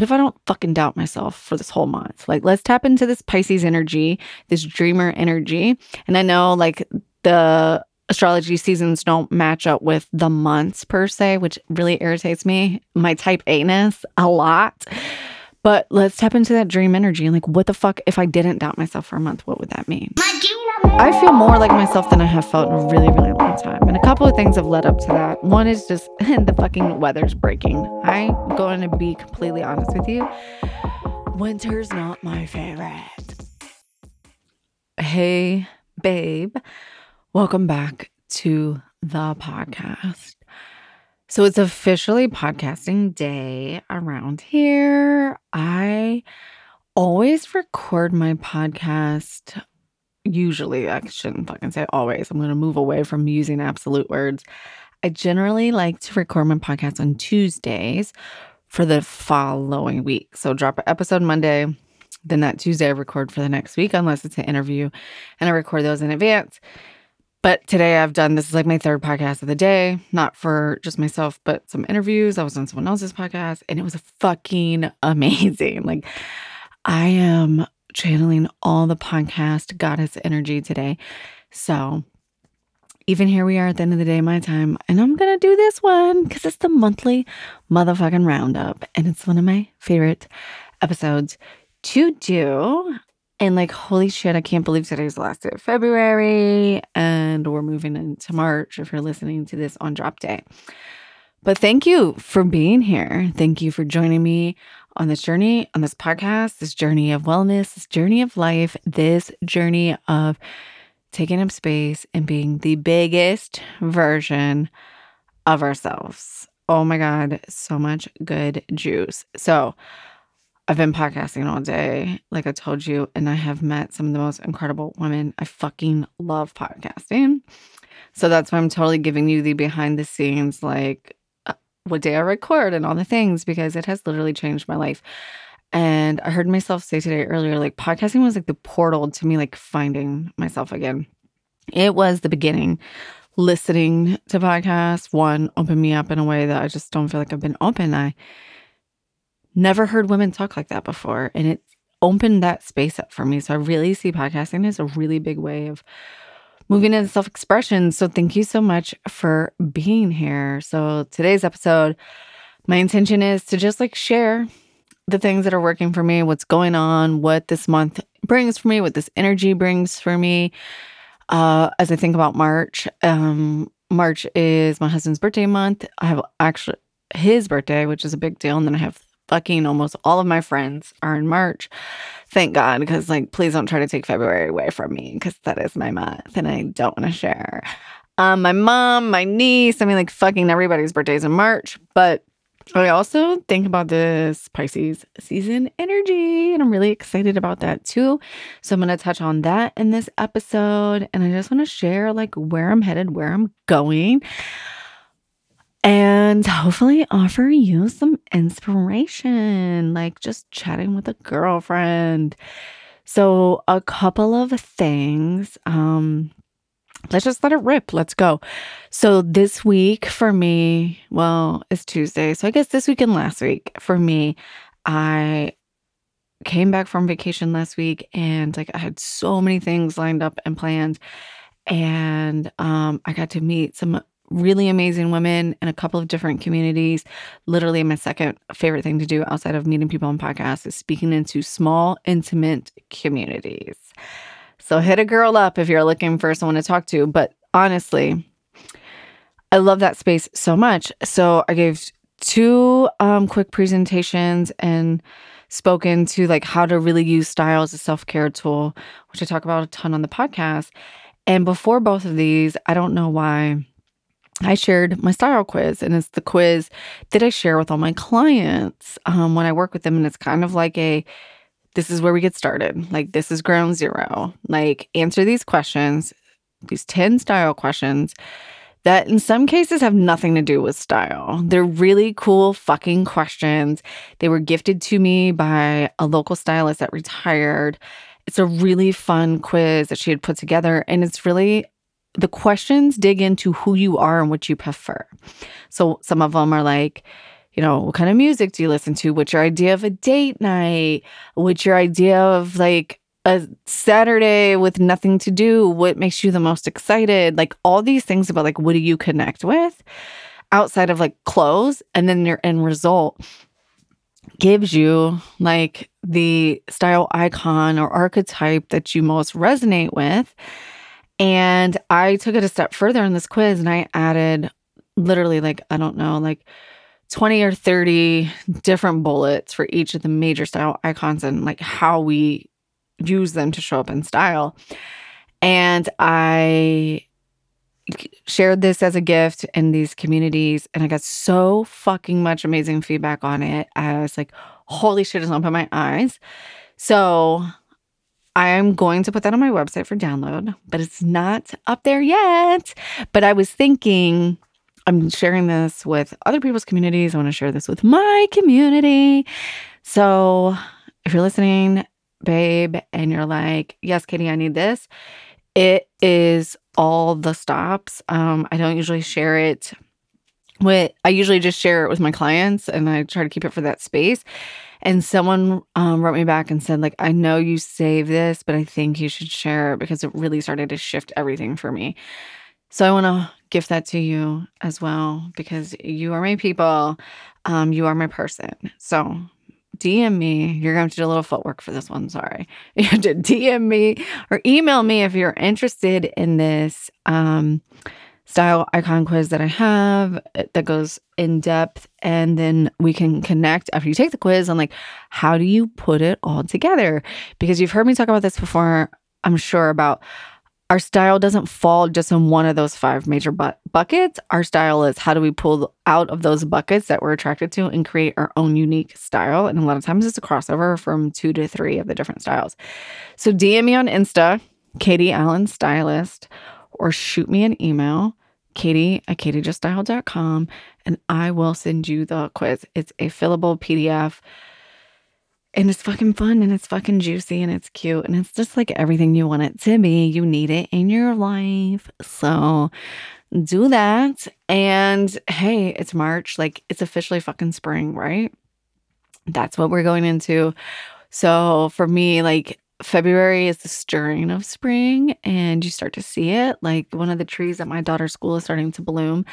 what if I don't fucking doubt myself for this whole month? Like, let's tap into this Pisces energy, this dreamer energy. And I know like the astrology seasons don't match up with the months per se, which really irritates me, my type A ness a lot. But let's tap into that dream energy and like, what the fuck if I didn't doubt myself for a month? What would that mean? I feel more like myself than I have felt in a really, really long time. And a couple of things have led up to that. One is just the fucking weather's breaking. I'm going to be completely honest with you. Winter's not my favorite. Hey, babe. Welcome back to the podcast. So it's officially podcasting day around here. I always record my podcast. Usually, I shouldn't fucking say always. I'm going to move away from using absolute words. I generally like to record my podcast on Tuesdays for the following week. So, drop an episode Monday. Then that Tuesday, I record for the next week, unless it's an interview, and I record those in advance. But today I've done this is like my third podcast of the day, not for just myself, but some interviews. I was on someone else's podcast and it was fucking amazing. Like I am channeling all the podcast goddess energy today. So even here we are at the end of the day, my time, and I'm gonna do this one because it's the monthly motherfucking roundup, and it's one of my favorite episodes to do. And like, holy shit, I can't believe today's the last day of February and we're moving into March if you're listening to this on drop day. But thank you for being here. Thank you for joining me on this journey, on this podcast, this journey of wellness, this journey of life, this journey of taking up space and being the biggest version of ourselves. Oh my God, so much good juice. So, I've been podcasting all day, like I told you, and I have met some of the most incredible women. I fucking love podcasting. So that's why I'm totally giving you the behind the scenes, like uh, what day I record and all the things, because it has literally changed my life. And I heard myself say today earlier, like podcasting was like the portal to me, like finding myself again. It was the beginning. Listening to podcasts, one, opened me up in a way that I just don't feel like I've been open. I never heard women talk like that before. And it opened that space up for me. So I really see podcasting as a really big way of moving into self expression. So thank you so much for being here. So today's episode, my intention is to just like share the things that are working for me, what's going on, what this month brings for me, what this energy brings for me. Uh, as I think about March, um, March is my husband's birthday month. I have actually his birthday, which is a big deal. And then I have fucking almost all of my friends are in March. Thank God, because like, please don't try to take February away from me because that is my month and I don't want to share. Um, my mom, my niece, I mean, like, fucking everybody's birthdays in March. But I also think about this Pisces season energy, and I'm really excited about that too. So I'm going to touch on that in this episode, and I just want to share like where I'm headed, where I'm going and hopefully offer you some inspiration, like just chatting with a girlfriend. So, a couple of things. Um, let's just let it rip. Let's go. So, this week for me, well, it's Tuesday. So, I guess this week and last week for me, I came back from vacation last week and like I had so many things lined up and planned. And um, I got to meet some really amazing women in a couple of different communities. Literally, my second favorite thing to do outside of meeting people on podcasts is speaking into small, intimate communities. So hit a girl up if you're looking for someone to talk to. But honestly, I love that space so much. So I gave two um, quick presentations and spoken to like how to really use style as a self-care tool, which I talk about a ton on the podcast. And before both of these, I don't know why I shared my style quiz, and it's the quiz that I share with all my clients um, when I work with them. And it's kind of like a this is where we get started. Like, this is ground zero. Like, answer these questions, these 10 style questions that in some cases have nothing to do with style. They're really cool fucking questions. They were gifted to me by a local stylist that retired. It's a really fun quiz that she had put together, and it's really the questions dig into who you are and what you prefer. So some of them are like, you know, what kind of music do you listen to? What's your idea of a date night? What's your idea of like a Saturday with nothing to do? What makes you the most excited? Like all these things about like what do you connect with outside of like clothes? And then your end result gives you like the style icon or archetype that you most resonate with. And I took it a step further in this quiz and I added literally like, I don't know, like 20 or 30 different bullets for each of the major style icons and like how we use them to show up in style. And I shared this as a gift in these communities and I got so fucking much amazing feedback on it. I was like, holy shit, it's opened my eyes. So I am going to put that on my website for download, but it's not up there yet. But I was thinking, I'm sharing this with other people's communities. I want to share this with my community. So if you're listening, babe, and you're like, yes, Katie, I need this, it is all the stops. Um, I don't usually share it with, I usually just share it with my clients and I try to keep it for that space. And someone um, wrote me back and said, like, I know you save this, but I think you should share it because it really started to shift everything for me. So I want to gift that to you as well because you are my people. Um, you are my person. So DM me. You're going to do a little footwork for this one. Sorry. You have to DM me or email me if you're interested in this um, style icon quiz that I have uh, that goes in depth. And then we can connect after you take the quiz on like, how do you put it all together? Because you've heard me talk about this before, I'm sure, about our style doesn't fall just in one of those five major bu- buckets. Our style is how do we pull out of those buckets that we're attracted to and create our own unique style. And a lot of times it's a crossover from two to three of the different styles. So DM me on Insta, Katie Allen Stylist, or shoot me an email, Katie at katiejuststyled.com, and I will send you the quiz. It's a fillable PDF and it's fucking fun and it's fucking juicy and it's cute and it's just like everything you want it to be. You need it in your life. So do that. And hey, it's March. Like it's officially fucking spring, right? That's what we're going into. So for me, like February is the stirring of spring and you start to see it. Like one of the trees at my daughter's school is starting to bloom.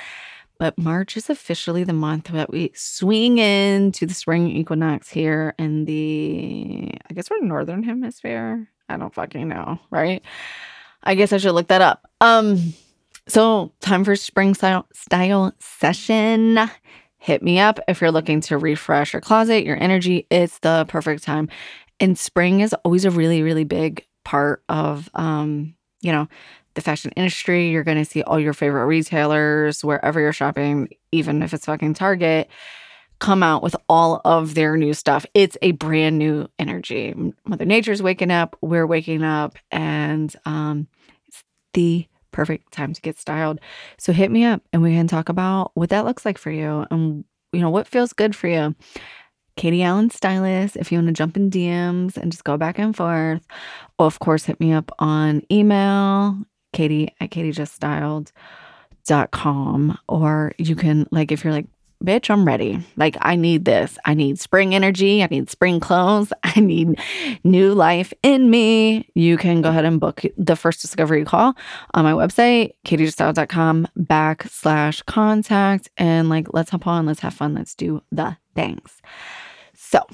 But March is officially the month that we swing into the spring equinox here in the, I guess we're northern hemisphere. I don't fucking know, right? I guess I should look that up. Um, so time for spring style, style session. Hit me up if you're looking to refresh your closet, your energy. It's the perfect time. And spring is always a really, really big part of um, you know, the fashion industry. You're going to see all your favorite retailers, wherever you're shopping, even if it's fucking Target, come out with all of their new stuff. It's a brand new energy. Mother Nature's waking up, we're waking up, and um, it's the perfect time to get styled. So hit me up and we can talk about what that looks like for you and you know what feels good for you. Katie Allen Stylist, if you want to jump in DMs and just go back and forth. Or of course, hit me up on email katie at katiejuststyled.com. Or you can, like, if you're like, bitch, I'm ready. Like, I need this. I need spring energy. I need spring clothes. I need new life in me. You can go ahead and book the first discovery call on my website, katiejuststyled.com backslash contact. And like, let's hop on. Let's have fun. Let's do the things. So,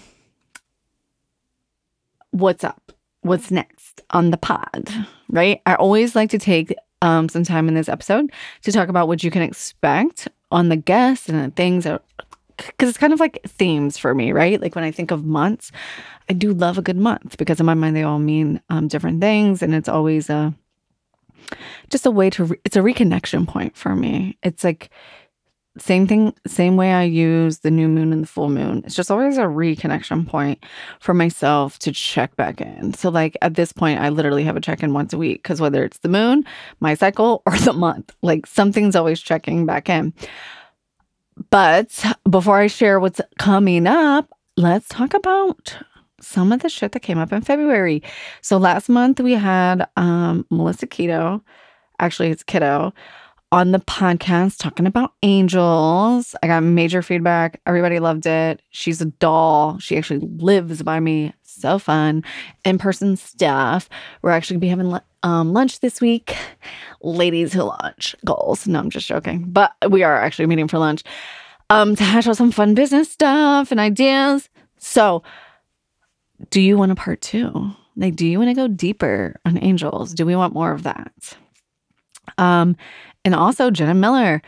what's up? what's next on the pod, right? I always like to take um, some time in this episode to talk about what you can expect on the guests and the things that because it's kind of like themes for me, right? Like when I think of months, I do love a good month because in my mind they all mean um, different things, and it's always a just a way to re- it's a reconnection point for me. It's like same thing, same way I use the new moon and the full moon. It's just always a reconnection point for myself to check back in. So, like at this point, I literally have a check in once a week because whether it's the moon, my cycle, or the month, like something's always checking back in. But before I share what's coming up, let's talk about some of the shit that came up in February. So last month we had um, Melissa Keto, actually it's Kiddo, on the podcast talking about angels. I got major feedback. Everybody loved it. She's a doll. She actually lives by me. So fun. In person stuff. We're actually going to be having um, lunch this week. Ladies who lunch goals. No, I'm just joking. But we are actually meeting for lunch um, to hash out some fun business stuff and ideas. So, do you want a part two? Like, do you want to go deeper on angels? Do we want more of that? Um, and also Jenna Miller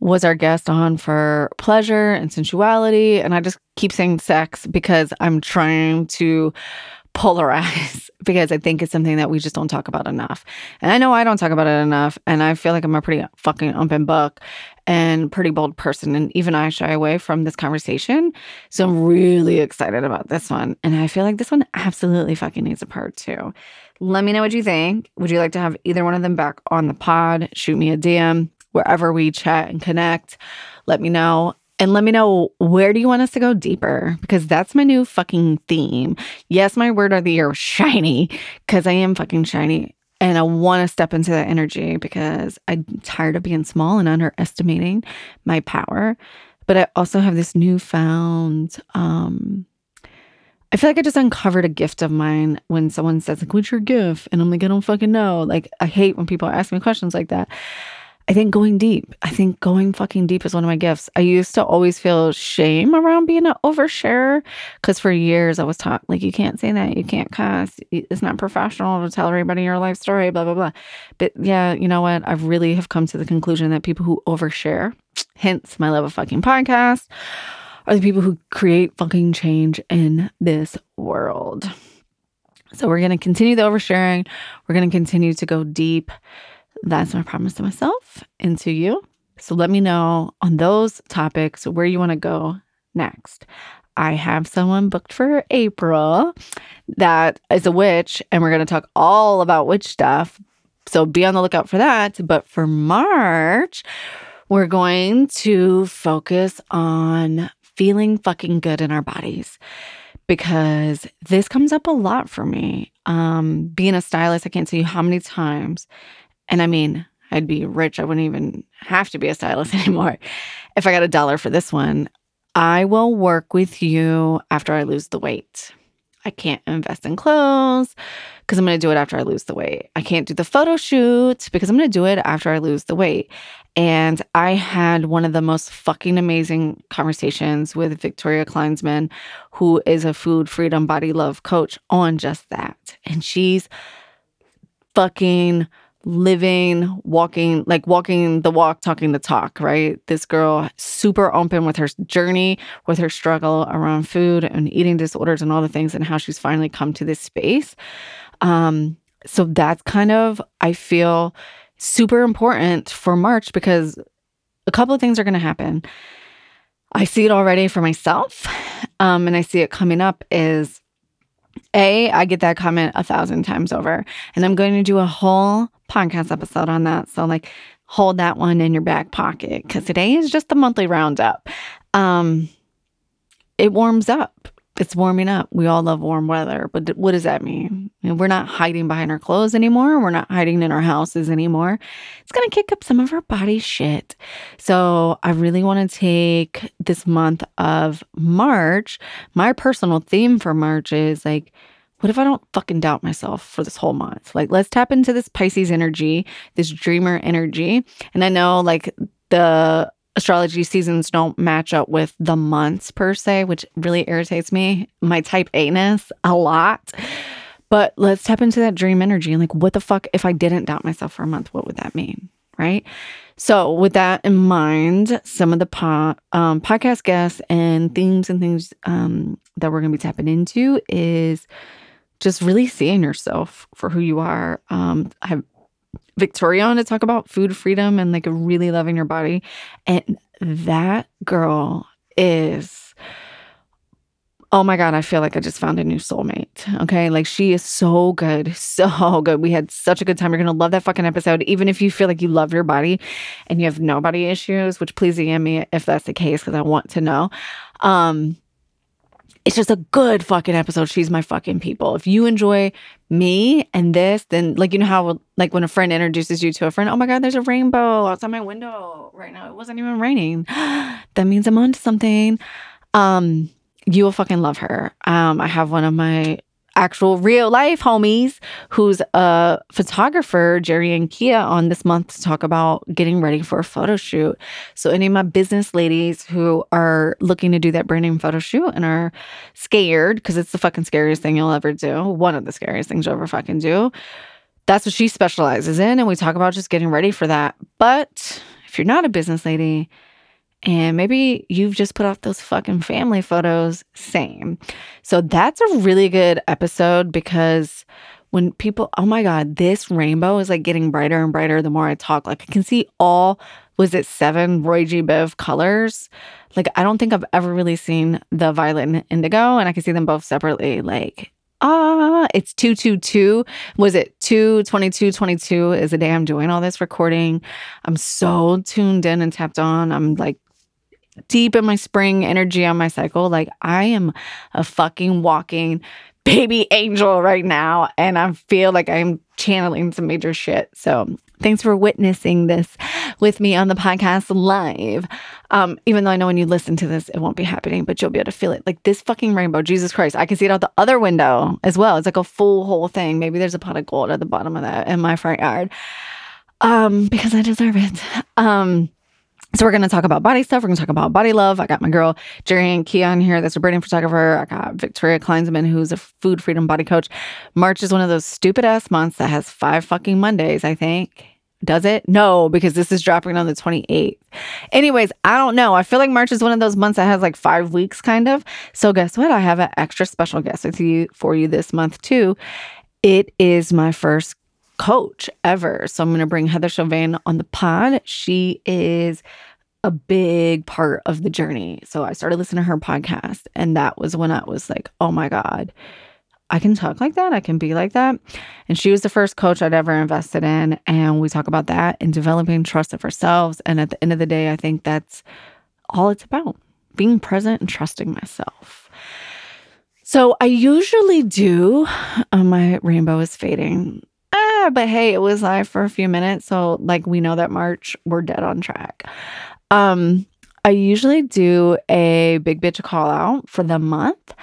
was our guest on for pleasure and sensuality. And I just keep saying sex because I'm trying to polarize because I think it's something that we just don't talk about enough. And I know I don't talk about it enough. And I feel like I'm a pretty fucking open book and pretty bold person. And even I shy away from this conversation. So I'm really excited about this one. And I feel like this one absolutely fucking needs a part two. Let me know what you think. Would you like to have either one of them back on the pod? Shoot me a DM wherever we chat and connect. Let me know. And let me know where do you want us to go deeper? Because that's my new fucking theme. Yes, my word of the year was shiny, because I am fucking shiny. And I want to step into that energy because I'm tired of being small and underestimating my power. But I also have this newfound um I feel like I just uncovered a gift of mine when someone says, like, what's your gift? And I'm like, I don't fucking know. Like, I hate when people ask me questions like that. I think going deep, I think going fucking deep is one of my gifts. I used to always feel shame around being an oversharer because for years I was taught, like, you can't say that, you can't cuss, it's not professional to tell everybody your life story, blah, blah, blah. But yeah, you know what? I really have come to the conclusion that people who overshare, hence my love of fucking podcast, are the people who create fucking change in this world. So we're going to continue the oversharing. We're going to continue to go deep. That's my promise to myself and to you. So let me know on those topics where you want to go next. I have someone booked for April that is a witch, and we're going to talk all about witch stuff. So be on the lookout for that. But for March, we're going to focus on feeling fucking good in our bodies because this comes up a lot for me. Um, being a stylist, I can't tell you how many times and I mean, I'd be rich. I wouldn't even have to be a stylist anymore if I got a dollar for this one. I will work with you after I lose the weight. I can't invest in clothes because I'm going to do it after I lose the weight. I can't do the photo shoot because I'm going to do it after I lose the weight. And I had one of the most fucking amazing conversations with Victoria Kleinsman, who is a food freedom body love coach, on just that. And she's fucking living, walking, like walking the walk, talking the talk, right? This girl, super open with her journey, with her struggle around food and eating disorders and all the things, and how she's finally come to this space. Um, so that's kind of, I feel, super important for March because a couple of things are going to happen. I see it already for myself, um, and I see it coming up is a, I get that comment a thousand times over, and I'm going to do a whole podcast episode on that. So, like, hold that one in your back pocket because today is just the monthly roundup. Um, it warms up. It's warming up. We all love warm weather, but what does that mean? we're not hiding behind our clothes anymore. We're not hiding in our houses anymore. It's going to kick up some of our body shit. So, I really want to take this month of March. My personal theme for March is like, what if I don't fucking doubt myself for this whole month? Like, let's tap into this Pisces energy, this dreamer energy. And I know, like, the astrology seasons don't match up with the months per se, which really irritates me, my type A ness a lot. But let's tap into that dream energy and like, what the fuck if I didn't doubt myself for a month? What would that mean? Right. So, with that in mind, some of the po- um, podcast guests and themes and things um, that we're going to be tapping into is just really seeing yourself for who you are. Um, I have Victoria on to talk about food freedom and like really loving your body. And that girl is, oh my God, I feel like I just found a new soulmate. Okay. Like she is so good. So good. We had such a good time. You're going to love that fucking episode. Even if you feel like you love your body and you have no body issues, which please DM me if that's the case, because I want to know. Um, it's just a good fucking episode. She's my fucking people. If you enjoy me and this, then like you know how like when a friend introduces you to a friend, oh my god, there's a rainbow outside my window right now. It wasn't even raining. that means I'm onto something. Um, you will fucking love her. Um, I have one of my actual real life homies who's a photographer, Jerry and Kia, on this month to talk about getting ready for a photo shoot. So, any of my business ladies who are looking to do that branding photo shoot and are scared because it's the fucking scariest thing you'll ever do, one of the scariest things you'll ever fucking do. That's what she specializes in. And we talk about just getting ready for that. But if you're not a business lady, and maybe you've just put off those fucking family photos, same. So that's a really good episode because when people, oh my God, this rainbow is like getting brighter and brighter the more I talk. Like I can see all, was it seven Roy G. Biv colors? Like I don't think I've ever really seen the violet and indigo, and I can see them both separately. Like, ah, it's 222. Was it 222? 22 is the day I'm doing all this recording. I'm so tuned in and tapped on. I'm like deep in my spring energy on my cycle. Like I am a fucking walking baby angel right now. And I feel like I'm channeling some major shit. So thanks for witnessing this with me on the podcast live. Um, even though I know when you listen to this, it won't be happening, but you'll be able to feel it. Like this fucking rainbow, Jesus Christ. I can see it out the other window as well. It's like a full whole thing. Maybe there's a pot of gold at the bottom of that in my front yard. Um, because I deserve it. Um, so we're going to talk about body stuff. We're going to talk about body love. I got my girl Jerry and Keon here. That's a branding photographer. I got Victoria Kleinsman, who's a food freedom body coach. March is one of those stupid ass months that has five fucking Mondays, I think. Does it? No, because this is dropping on the 28th. Anyways, I don't know. I feel like March is one of those months that has like five weeks kind of. So guess what? I have an extra special guest with you for you this month too. It is my first coach ever. So I'm going to bring Heather Chauvin on the pod. She is a big part of the journey. So I started listening to her podcast, and that was when I was like, oh my God, I can talk like that. I can be like that. And she was the first coach I'd ever invested in. And we talk about that and developing trust of ourselves. And at the end of the day, I think that's all it's about being present and trusting myself. So I usually do, uh, my rainbow is fading ah, but hey, it was live for a few minutes. So like we know that March, we're dead on track. Um, I usually do a big bitch call out for the month.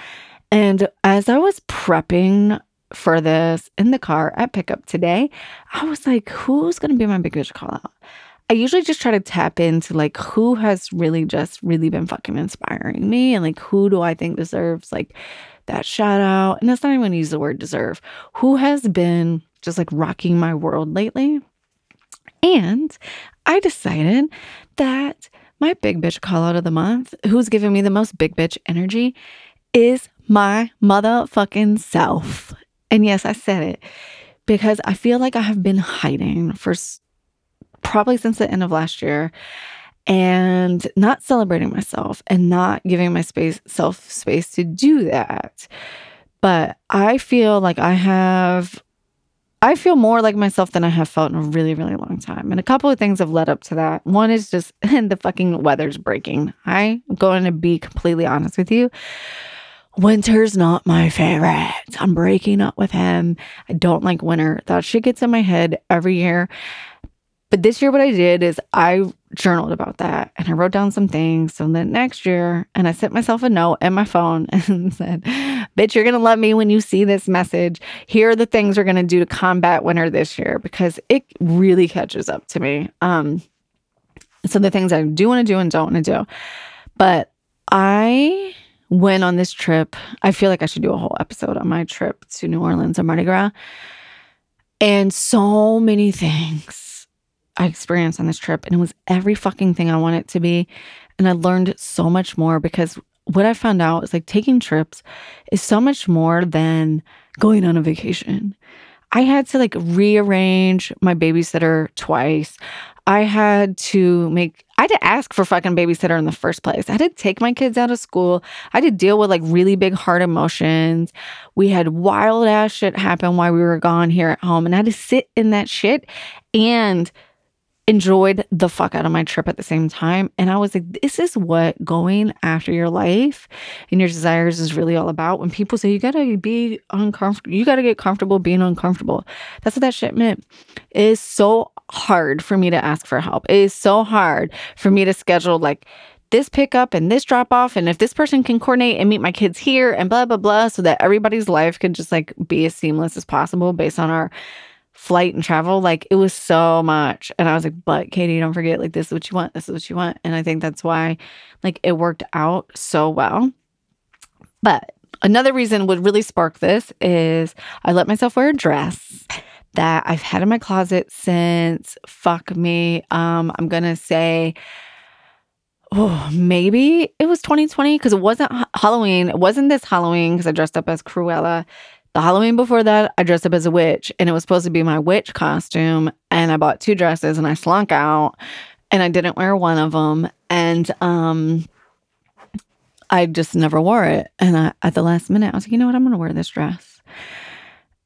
And as I was prepping for this in the car at pickup today, I was like, who's gonna be my big bitch call out? I usually just try to tap into like who has really just really been fucking inspiring me and like who do I think deserves like that shout out. And that's not even use the word deserve. Who has been just like rocking my world lately. And I decided that my big bitch call out of the month, who's giving me the most big bitch energy, is my motherfucking self. And yes, I said it because I feel like I have been hiding for probably since the end of last year and not celebrating myself and not giving my space self space to do that. But I feel like I have I feel more like myself than I have felt in a really, really long time. And a couple of things have led up to that. One is just the fucking weather's breaking. I'm going to be completely honest with you. Winter's not my favorite. I'm breaking up with him. I don't like winter. That shit gets in my head every year. But this year, what I did is I journaled about that and I wrote down some things. So then next year, and I sent myself a note in my phone and said, Bitch, you're going to love me when you see this message. Here are the things we're going to do to combat winter this year because it really catches up to me. Um, so the things I do want to do and don't want to do. But I went on this trip. I feel like I should do a whole episode on my trip to New Orleans or Mardi Gras. And so many things I experienced on this trip. And it was every fucking thing I want it to be. And I learned so much more because what I found out is like taking trips is so much more than going on a vacation. I had to like rearrange my babysitter twice. I had to make, I had to ask for fucking babysitter in the first place. I had to take my kids out of school. I had to deal with like really big heart emotions. We had wild ass shit happen while we were gone here at home. And I had to sit in that shit and enjoyed the fuck out of my trip at the same time. And I was like, this is what going after your life and your desires is really all about. When people say you gotta be uncomfortable, you gotta get comfortable being uncomfortable. That's what that shit meant. It is so hard for me to ask for help. It is so hard for me to schedule like this pickup and this drop off. And if this person can coordinate and meet my kids here and blah, blah, blah, so that everybody's life could just like be as seamless as possible based on our flight and travel, like it was so much. And I was like, but Katie, don't forget, like, this is what you want. This is what you want. And I think that's why, like, it worked out so well. But another reason would really spark this is I let myself wear a dress that I've had in my closet since fuck me. Um, I'm gonna say oh, maybe it was 2020 because it wasn't Halloween. It wasn't this Halloween because I dressed up as Cruella. The Halloween before that, I dressed up as a witch and it was supposed to be my witch costume. And I bought two dresses and I slunk out and I didn't wear one of them. And um, I just never wore it. And I, at the last minute, I was like, you know what? I'm going to wear this dress.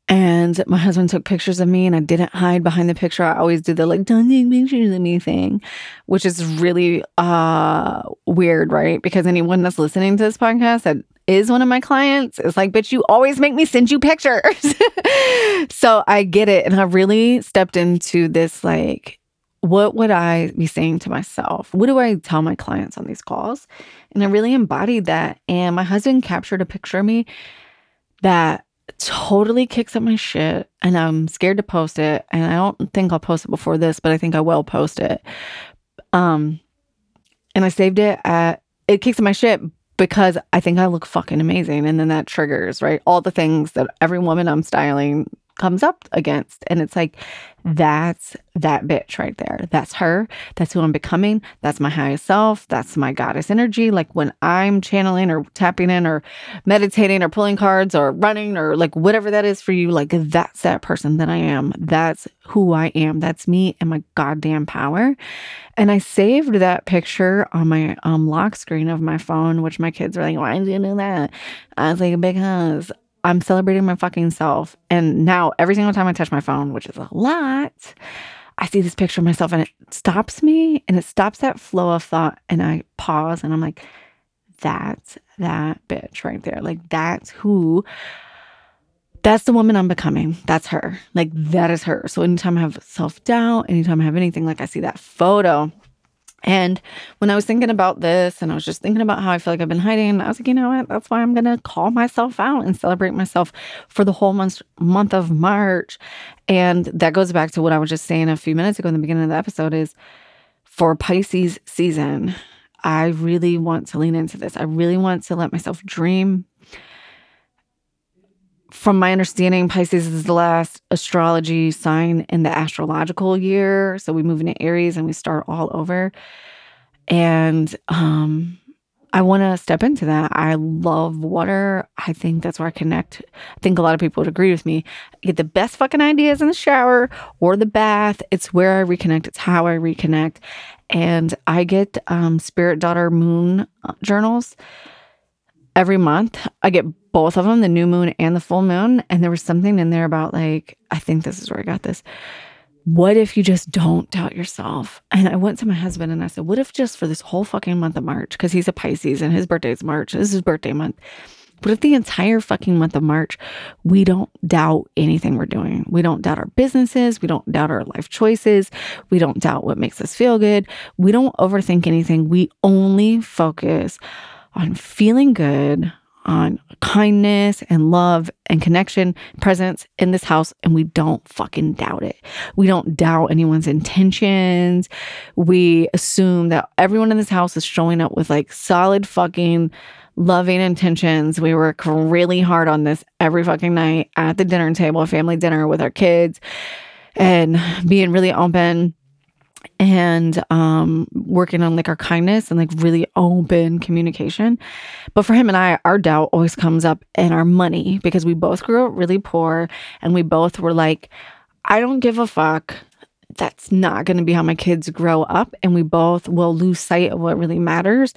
And my husband took pictures of me and I didn't hide behind the picture. I always do the like, don't take pictures of me thing, which is really uh weird, right? Because anyone that's listening to this podcast that is one of my clients is like, bitch, you always make me send you pictures. so I get it. And I really stepped into this like, what would I be saying to myself? What do I tell my clients on these calls? And I really embodied that. And my husband captured a picture of me that totally kicks up my shit. And I'm scared to post it. And I don't think I'll post it before this, but I think I will post it. Um, and I saved it at it kicks up my shit, because I think I look fucking amazing. And then that triggers, right? All the things that every woman I'm styling comes up against. And it's like, that's that bitch right there. That's her. That's who I'm becoming. That's my highest self. That's my goddess energy. Like when I'm channeling or tapping in or meditating or pulling cards or running or like whatever that is for you, like that's that person that I am. That's who I am. That's me and my goddamn power. And I saved that picture on my um, lock screen of my phone, which my kids were like, why did you do that? I was like, because I'm celebrating my fucking self. And now every single time I touch my phone, which is a lot, I see this picture of myself and it stops me and it stops that flow of thought. And I pause and I'm like, that's that bitch right there. Like, that's who, that's the woman I'm becoming. That's her. Like, that is her. So, anytime I have self doubt, anytime I have anything, like I see that photo, and when I was thinking about this and I was just thinking about how I feel like I've been hiding, I was like, you know what? That's why I'm going to call myself out and celebrate myself for the whole month, month of March. And that goes back to what I was just saying a few minutes ago in the beginning of the episode is for Pisces season, I really want to lean into this. I really want to let myself dream from my understanding, Pisces is the last astrology sign in the astrological year. So we move into Aries and we start all over. And um, I want to step into that. I love water. I think that's where I connect. I think a lot of people would agree with me. I get the best fucking ideas in the shower or the bath. It's where I reconnect, it's how I reconnect. And I get um, Spirit Daughter Moon uh, journals every month. I get both of them, the new moon and the full moon. And there was something in there about like, I think this is where I got this. What if you just don't doubt yourself? And I went to my husband and I said, What if just for this whole fucking month of March, because he's a Pisces and his birthday is March, this is his birthday month. What if the entire fucking month of March, we don't doubt anything we're doing? We don't doubt our businesses. We don't doubt our life choices. We don't doubt what makes us feel good. We don't overthink anything. We only focus on feeling good, on kindness and love and connection, presence in this house, and we don't fucking doubt it. We don't doubt anyone's intentions. We assume that everyone in this house is showing up with like solid fucking loving intentions. We work really hard on this every fucking night at the dinner table, family dinner with our kids, and being really open and um, working on like our kindness and like really open communication. But for him and I, our doubt always comes up in our money because we both grew up really poor and we both were like, I don't give a fuck. That's not going to be how my kids grow up. And we both will lose sight of what really matters,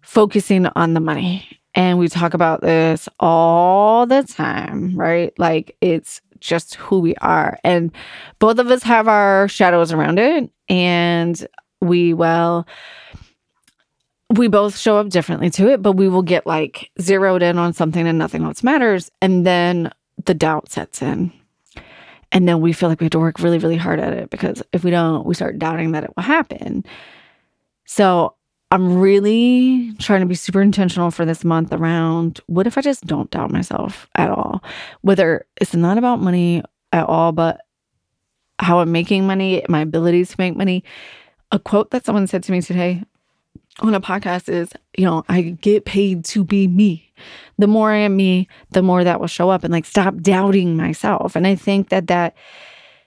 focusing on the money. And we talk about this all the time, right? Like it's just who we are. And both of us have our shadows around it. And we will, we both show up differently to it, but we will get like zeroed in on something and nothing else matters. And then the doubt sets in. And then we feel like we have to work really, really hard at it because if we don't, we start doubting that it will happen. So I'm really trying to be super intentional for this month around what if I just don't doubt myself at all? Whether it's not about money at all, but how I'm making money, my abilities to make money. A quote that someone said to me today on a podcast is, you know, I get paid to be me. The more I am me, the more that will show up and like stop doubting myself. And I think that that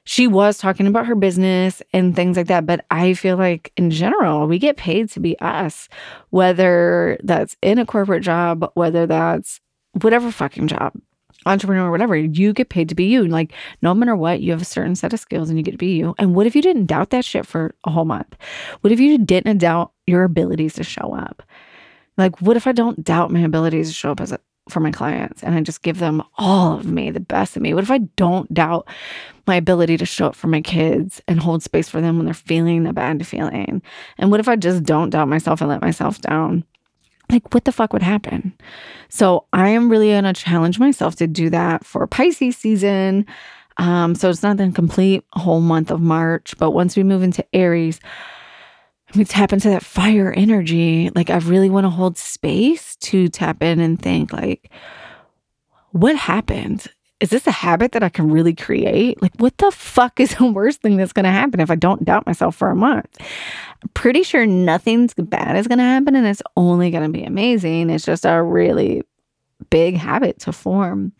she was talking about her business and things like that. But I feel like in general, we get paid to be us, whether that's in a corporate job, whether that's whatever fucking job, entrepreneur, whatever, you get paid to be you. Like, no matter what, you have a certain set of skills and you get to be you. And what if you didn't doubt that shit for a whole month? What if you didn't doubt your abilities to show up? Like, what if I don't doubt my abilities to show up as a, for my clients and I just give them all of me, the best of me? What if I don't doubt my ability to show up for my kids and hold space for them when they're feeling a bad feeling? And what if I just don't doubt myself and let myself down? Like, what the fuck would happen? So, I am really to challenge myself to do that for Pisces season. Um, so, it's not the complete whole month of March, but once we move into Aries, we tap into that fire energy. Like, I really want to hold space to tap in and think, like, what happened? Is this a habit that I can really create? Like, what the fuck is the worst thing that's going to happen if I don't doubt myself for a month? I'm pretty sure nothing's bad is going to happen and it's only going to be amazing. It's just a really big habit to form.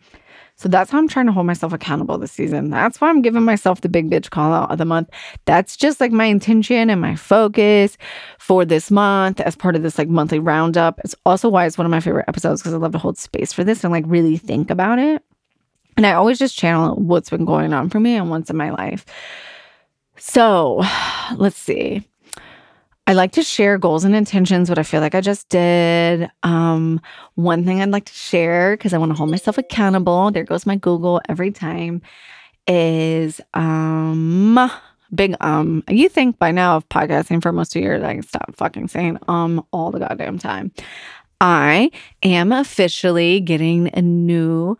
So that's how I'm trying to hold myself accountable this season. That's why I'm giving myself the big bitch call out of the month. That's just like my intention and my focus for this month as part of this like monthly roundup. It's also why it's one of my favorite episodes because I love to hold space for this and like really think about it. And I always just channel what's been going on for me and what's in my life. So let's see. I like to share goals and intentions, what I feel like I just did. Um, one thing I'd like to share because I want to hold myself accountable. There goes my Google every time. Is um big um. You think by now of podcasting for most of years, I can stop fucking saying um all the goddamn time. I am officially getting a new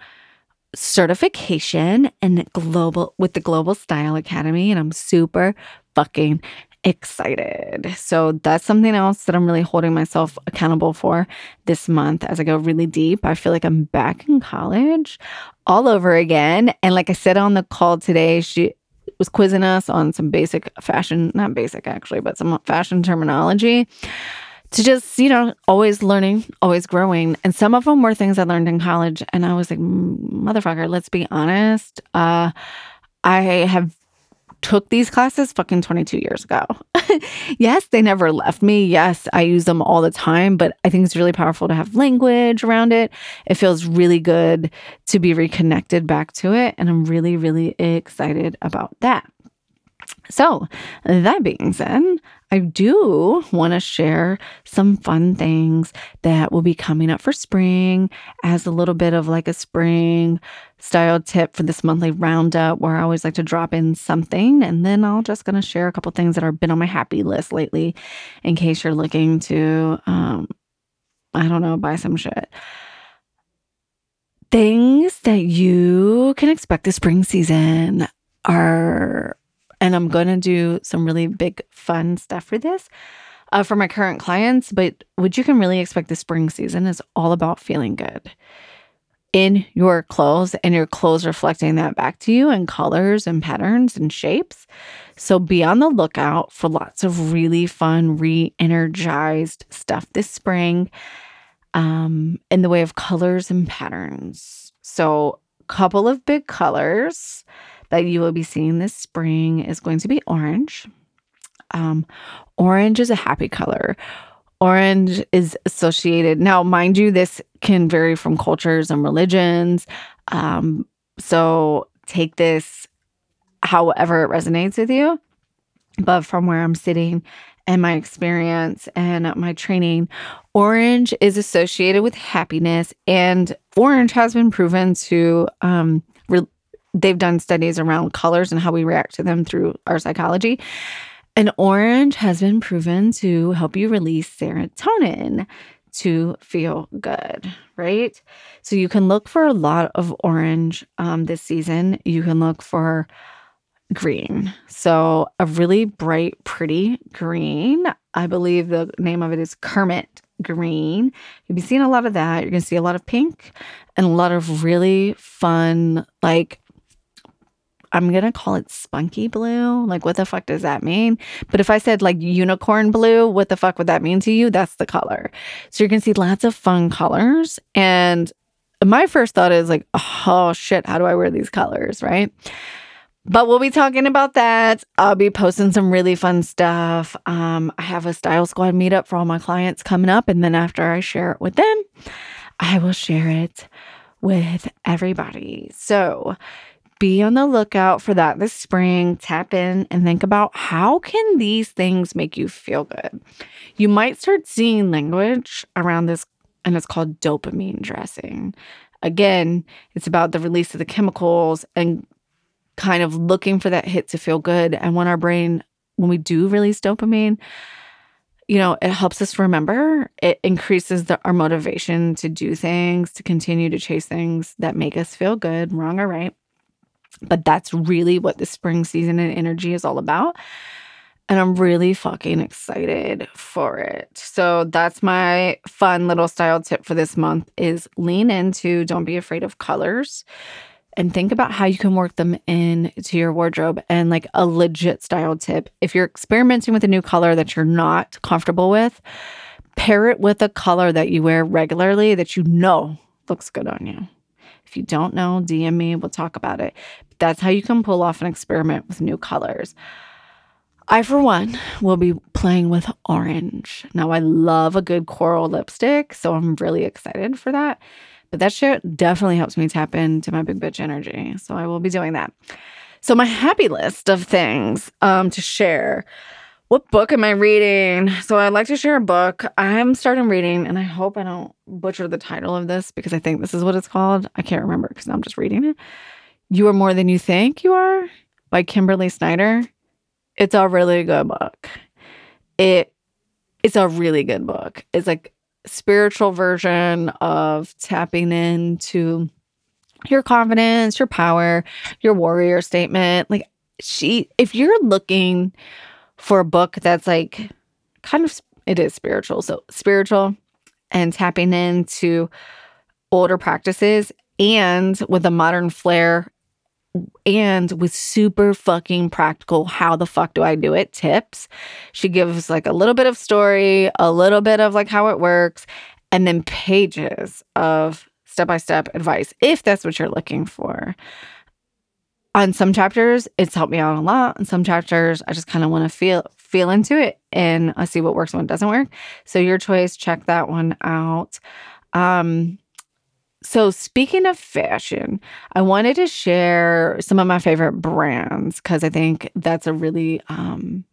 certification in global with the Global Style Academy, and I'm super fucking excited. So that's something else that I'm really holding myself accountable for this month as I go really deep. I feel like I'm back in college all over again. And like I said on the call today, she was quizzing us on some basic fashion, not basic actually, but some fashion terminology to just, you know, always learning, always growing. And some of them were things I learned in college. And I was like, motherfucker, let's be honest. Uh, I have took these classes fucking 22 years ago. yes, they never left me. Yes, I use them all the time, but I think it's really powerful to have language around it. It feels really good to be reconnected back to it. And I'm really, really excited about that. So, that being said, I do want to share some fun things that will be coming up for spring as a little bit of like a spring style tip for this monthly roundup where I always like to drop in something. And then I'll just going to share a couple things that have been on my happy list lately in case you're looking to, um, I don't know, buy some shit. Things that you can expect this spring season are and I'm going to do some really big fun stuff for this uh, for my current clients. But what you can really expect this spring season is all about feeling good in your clothes and your clothes reflecting that back to you in colors and patterns and shapes. So be on the lookout for lots of really fun, re energized stuff this spring um, in the way of colors and patterns. So, couple of big colors that you will be seeing this spring is going to be orange. Um, orange is a happy color. Orange is associated. Now, mind you, this can vary from cultures and religions. Um, so take this however it resonates with you. But from where I'm sitting and my experience and my training, orange is associated with happiness, and orange has been proven to um, they've done studies around colors and how we react to them through our psychology. And orange has been proven to help you release serotonin to feel good, right? So you can look for a lot of orange um, this season. You can look for green. So a really bright, pretty green. I believe the name of it is Kermit green. You'll be seeing a lot of that. You're going to see a lot of pink and a lot of really fun, like I'm gonna call it spunky blue. Like, what the fuck does that mean? But if I said like unicorn blue, what the fuck would that mean to you? That's the color. So you're gonna see lots of fun colors. And my first thought is like, oh shit, how do I wear these colors? Right. But we'll be talking about that. I'll be posting some really fun stuff. Um, I have a Style Squad meetup for all my clients coming up. And then after I share it with them, I will share it with everybody. So be on the lookout for that this spring. Tap in and think about how can these things make you feel good? You might start seeing language around this and it's called dopamine dressing. Again, it's about the release of the chemicals and kind of looking for that hit to feel good. And when our brain, when we do release dopamine, you know, it helps us remember. It increases the, our motivation to do things, to continue to chase things that make us feel good, wrong or right. But that's really what the spring season and energy is all about. And I'm really fucking excited for it. So that's my fun little style tip for this month is lean into don't be afraid of colors and think about how you can work them into your wardrobe and like a legit style tip. If you're experimenting with a new color that you're not comfortable with, pair it with a color that you wear regularly that you know looks good on you. If you don't know, DM me, we'll talk about it. But that's how you can pull off an experiment with new colors. I, for one, will be playing with orange. Now, I love a good coral lipstick, so I'm really excited for that. But that shit definitely helps me tap into my big bitch energy. So I will be doing that. So, my happy list of things um, to share what book am I reading? So I'd like to share a book. I'm starting reading, and I hope I don't butcher the title of this because I think this is what it's called. I can't remember because I'm just reading it. You Are More Than You Think You Are by Kimberly Snyder. It's a really good book. It it's a really good book. It's like spiritual version of tapping into your confidence, your power, your warrior statement. Like she if you're looking for a book that's like kind of it is spiritual. So spiritual and tapping into older practices and with a modern flair and with super fucking practical how the fuck do I do it tips. She gives like a little bit of story, a little bit of like how it works, and then pages of step by step advice if that's what you're looking for on some chapters it's helped me out a lot. On some chapters i just kind of want to feel feel into it and i see what works and what doesn't work. So your choice check that one out. Um so speaking of fashion i wanted to share some of my favorite brands because i think that's a really um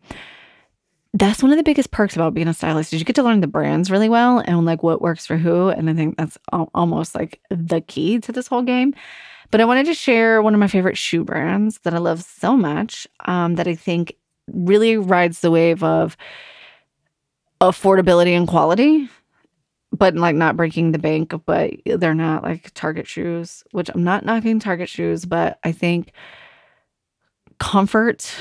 that's one of the biggest perks about being a stylist is you get to learn the brands really well and like what works for who and i think that's almost like the key to this whole game but I wanted to share one of my favorite shoe brands that I love so much um, that I think really rides the wave of affordability and quality, but like not breaking the bank, but they're not like Target shoes, which I'm not knocking Target shoes, but I think comfort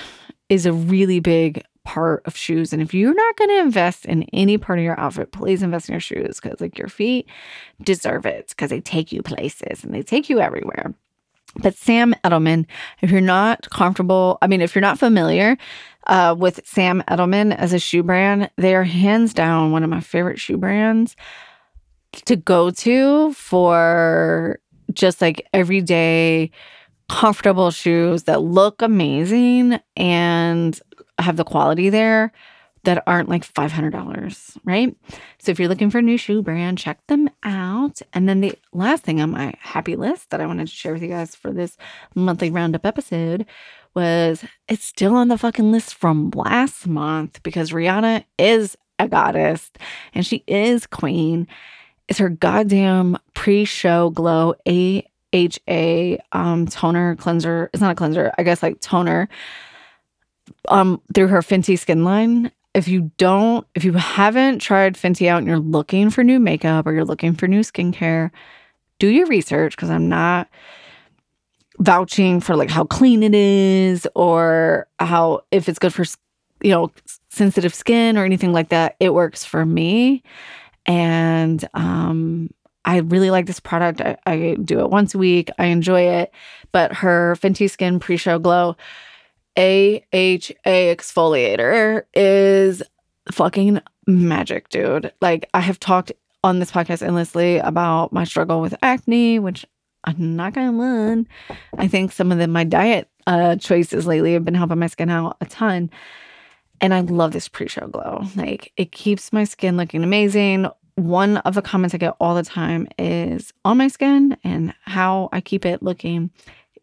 is a really big part of shoes. And if you're not going to invest in any part of your outfit, please invest in your shoes because like your feet deserve it because they take you places and they take you everywhere. But Sam Edelman, if you're not comfortable, I mean, if you're not familiar uh, with Sam Edelman as a shoe brand, they are hands down one of my favorite shoe brands to go to for just like everyday comfortable shoes that look amazing and have the quality there that aren't like $500, right? So if you're looking for a new shoe brand, check them out. And then the last thing on my happy list that I wanted to share with you guys for this monthly roundup episode was it's still on the fucking list from last month because Rihanna is a goddess and she is queen. It's her goddamn pre show glow AHA um, toner cleanser. It's not a cleanser, I guess like toner um, through her Fenty skin line. If you don't, if you haven't tried Fenty out and you're looking for new makeup or you're looking for new skincare, do your research because I'm not vouching for like how clean it is or how if it's good for you know sensitive skin or anything like that it works for me and um I really like this product. I, I, do it once a week. I enjoy it. But her Fenty Skin Pre Show Glow AHA exfoliator is fucking magic, dude. Like, I have talked on this podcast endlessly about my struggle with acne, which I'm not gonna lie. I think some of the my diet uh, choices lately have been helping my skin out a ton. And I love this pre-show glow. Like it keeps my skin looking amazing. One of the comments I get all the time is on my skin and how I keep it looking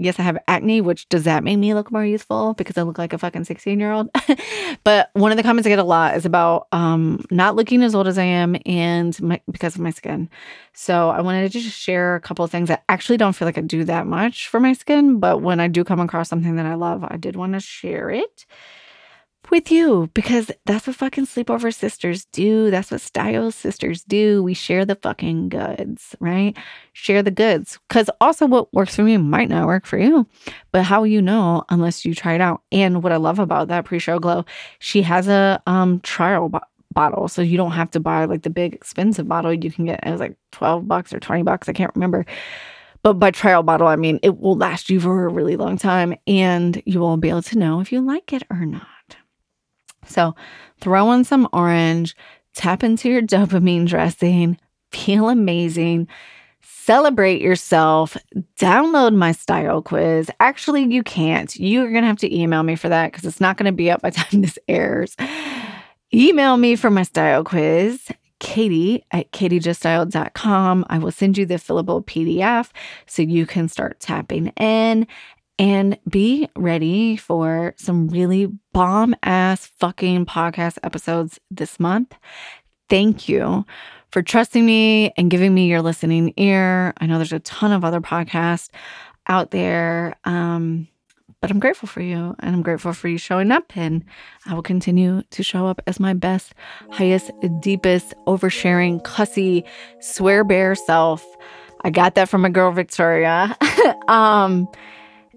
yes, I have acne, which does that make me look more youthful because I look like a fucking 16 year old? but one of the comments I get a lot is about um, not looking as old as I am and my, because of my skin. So I wanted to just share a couple of things that actually don't feel like I do that much for my skin. But when I do come across something that I love, I did want to share it with you because that's what fucking sleepover sisters do. That's what style sisters do. We share the fucking goods, right? Share the goods. Because also, what works for me might not work for you. But how you know unless you try it out? And what I love about that pre show glow, she has a um trial bo- bottle. So you don't have to buy like the big expensive bottle. You can get it was like 12 bucks or 20 bucks. I can't remember. But by trial bottle, I mean it will last you for a really long time and you will be able to know if you like it or not. So throw in some orange, tap into your dopamine dressing, feel amazing, celebrate yourself, download my style quiz. Actually, you can't. You're going to have to email me for that because it's not going to be up by time this airs. Email me for my style quiz. Katie at katiejuststyled.com. I will send you the fillable PDF so you can start tapping in and be ready for some really bomb ass fucking podcast episodes this month. Thank you for trusting me and giving me your listening ear. I know there's a ton of other podcasts out there. Um, but I'm grateful for you and I'm grateful for you showing up. And I will continue to show up as my best, highest, deepest, oversharing, cussy, swear bear self. I got that from my girl Victoria. um,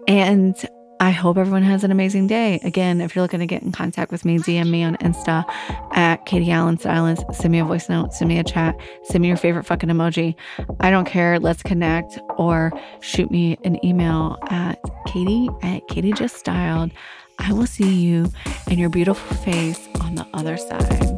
and I hope everyone has an amazing day. Again, if you're looking to get in contact with me, DM me on Insta at Katie Allen Stylist. Send me a voice note, send me a chat, send me your favorite fucking emoji. I don't care. Let's connect or shoot me an email at Katie at Katie Just Styled. I will see you and your beautiful face on the other side.